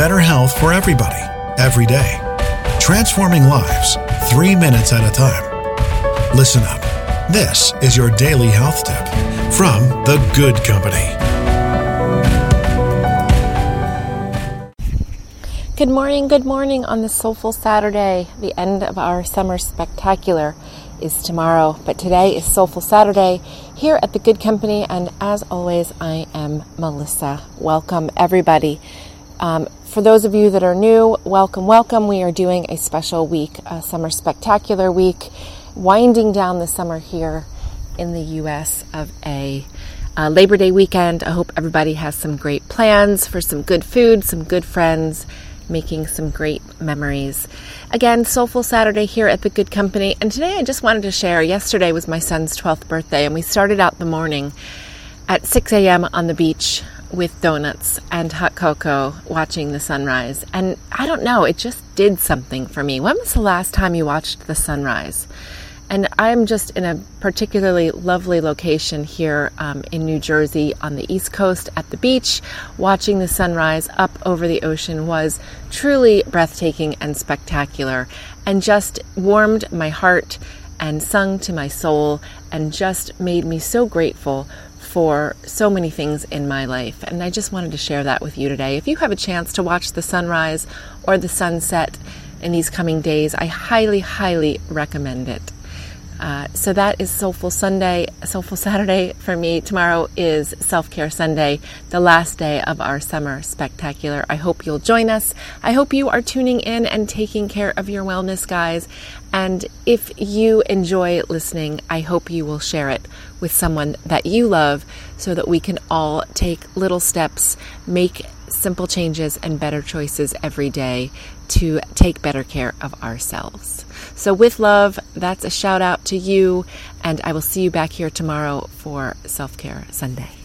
better health for everybody, every day. Transforming lives, three minutes at a time. Listen up. This is your daily health tip from The Good Company. Good morning, good morning on this soulful Saturday. The end of our summer spectacular is tomorrow, but today is Soulful Saturday here at the Good Company, and as always, I am Melissa. Welcome, everybody. Um, for those of you that are new, welcome, welcome. We are doing a special week, a summer spectacular week, winding down the summer here in the US of A. Uh, Labor Day weekend. I hope everybody has some great plans for some good food, some good friends, making some great memories. Again, Soulful Saturday here at the Good Company. And today I just wanted to share yesterday was my son's 12th birthday, and we started out the morning at 6 a.m. on the beach with donuts and hot cocoa watching the sunrise. And I don't know, it just did something for me. When was the last time you watched the sunrise? And I'm just in a particularly lovely location here um, in New Jersey on the East Coast at the beach. Watching the sunrise up over the ocean was truly breathtaking and spectacular and just warmed my heart and sung to my soul and just made me so grateful for so many things in my life. And I just wanted to share that with you today. If you have a chance to watch the sunrise or the sunset in these coming days, I highly, highly recommend it. Uh, so that is Soulful Sunday, Soulful Saturday for me. Tomorrow is Self Care Sunday, the last day of our summer spectacular. I hope you'll join us. I hope you are tuning in and taking care of your wellness, guys. And if you enjoy listening, I hope you will share it with someone that you love so that we can all take little steps, make simple changes, and better choices every day to take better care of ourselves. So, with love, that's a shout out to you, and I will see you back here tomorrow for Self Care Sunday.